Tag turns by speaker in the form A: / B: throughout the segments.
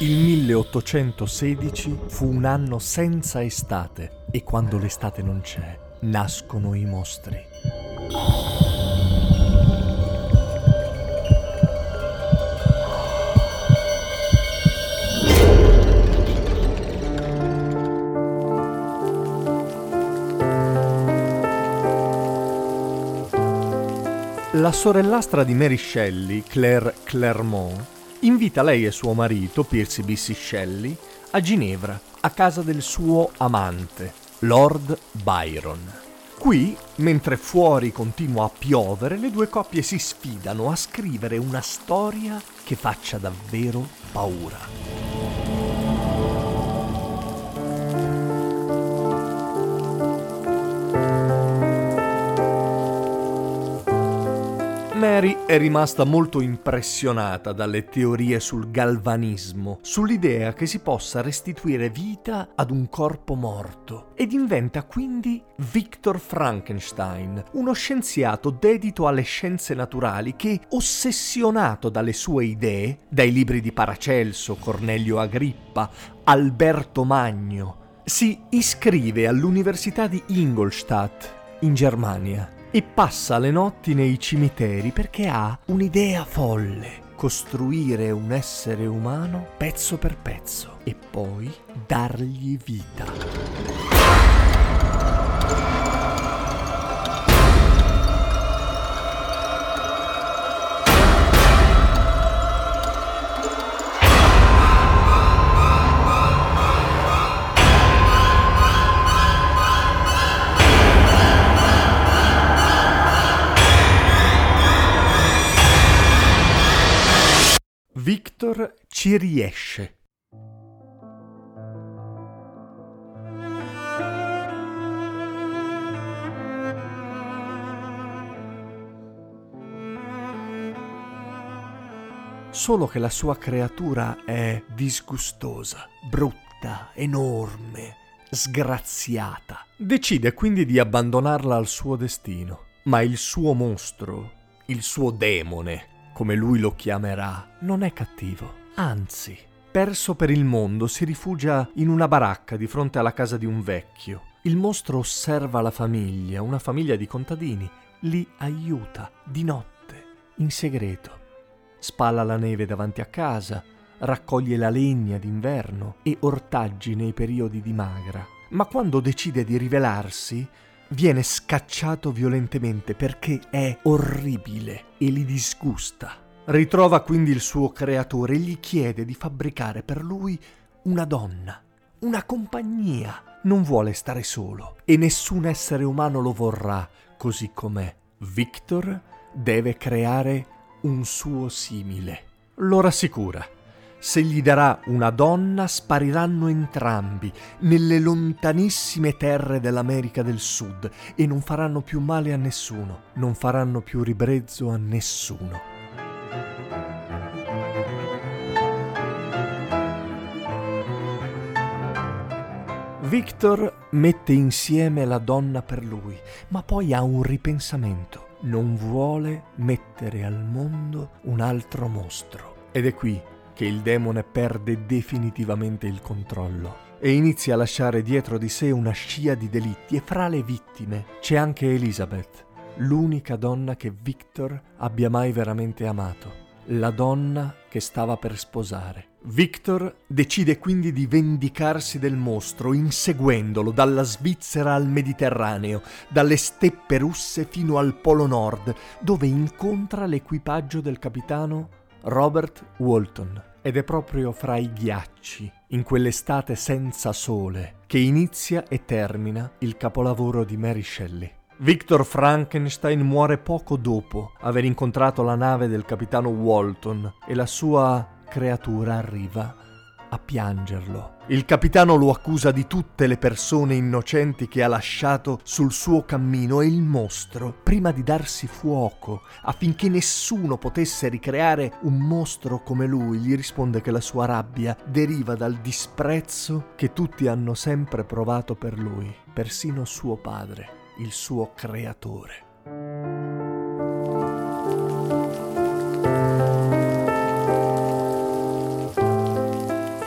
A: Il 1816 fu un anno senza estate e quando l'estate non c'è, nascono i mostri. La sorellastra di Mary Shelley, Claire Clermont, invita lei e suo marito, Percy B.C. Shelley, a Ginevra, a casa del suo amante, Lord Byron. Qui, mentre fuori continua a piovere, le due coppie si sfidano a scrivere una storia che faccia davvero paura. Mary è rimasta molto impressionata dalle teorie sul galvanismo, sull'idea che si possa restituire vita ad un corpo morto ed inventa quindi Victor Frankenstein, uno scienziato dedito alle scienze naturali che, ossessionato dalle sue idee, dai libri di Paracelso, Cornelio Agrippa, Alberto Magno, si iscrive all'Università di Ingolstadt in Germania e passa le notti nei cimiteri perché ha un'idea folle. Costruire un essere umano pezzo per pezzo e poi dargli vita. Victor ci riesce. Solo che la sua creatura è disgustosa, brutta, enorme, sgraziata. Decide quindi di abbandonarla al suo destino, ma il suo mostro, il suo demone, come lui lo chiamerà, non è cattivo. Anzi, perso per il mondo, si rifugia in una baracca di fronte alla casa di un vecchio. Il mostro osserva la famiglia, una famiglia di contadini, li aiuta di notte, in segreto. Spalla la neve davanti a casa, raccoglie la legna d'inverno e ortaggi nei periodi di magra. Ma quando decide di rivelarsi, viene scacciato violentemente perché è orribile e li disgusta. Ritrova quindi il suo creatore e gli chiede di fabbricare per lui una donna, una compagnia. Non vuole stare solo e nessun essere umano lo vorrà così com'è. Victor deve creare un suo simile. Lo rassicura. Se gli darà una donna, spariranno entrambi nelle lontanissime terre dell'America del Sud e non faranno più male a nessuno, non faranno più ribrezzo a nessuno. Victor mette insieme la donna per lui, ma poi ha un ripensamento. Non vuole mettere al mondo un altro mostro. Ed è qui che il demone perde definitivamente il controllo e inizia a lasciare dietro di sé una scia di delitti e fra le vittime c'è anche Elizabeth, l'unica donna che Victor abbia mai veramente amato, la donna che stava per sposare. Victor decide quindi di vendicarsi del mostro inseguendolo dalla Svizzera al Mediterraneo, dalle steppe russe fino al Polo Nord, dove incontra l'equipaggio del capitano Robert Walton. Ed è proprio fra i ghiacci, in quell'estate senza sole, che inizia e termina il capolavoro di Mary Shelley. Victor Frankenstein muore poco dopo aver incontrato la nave del capitano Walton e la sua creatura arriva a piangerlo. Il capitano lo accusa di tutte le persone innocenti che ha lasciato sul suo cammino e il mostro, prima di darsi fuoco affinché nessuno potesse ricreare un mostro come lui, gli risponde che la sua rabbia deriva dal disprezzo che tutti hanno sempre provato per lui, persino suo padre, il suo creatore.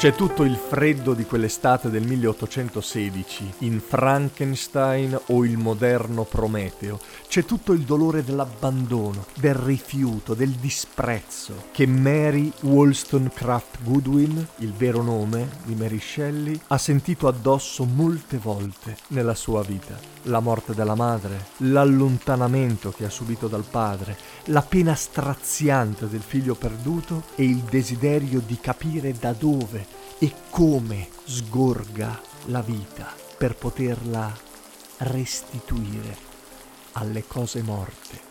A: C'è tutto il freddo di quell'estate del 1816 in Frankenstein o il moderno Prometeo. C'è tutto il dolore dell'abbandono, del rifiuto, del disprezzo che Mary Wollstonecraft Goodwin, il vero nome di Mary Shelley, ha sentito addosso molte volte nella sua vita. La morte della madre, l'allontanamento che ha subito dal padre, la pena straziante del figlio perduto e il desiderio di capire da dove e come sgorga la vita per poterla restituire alle cose morte.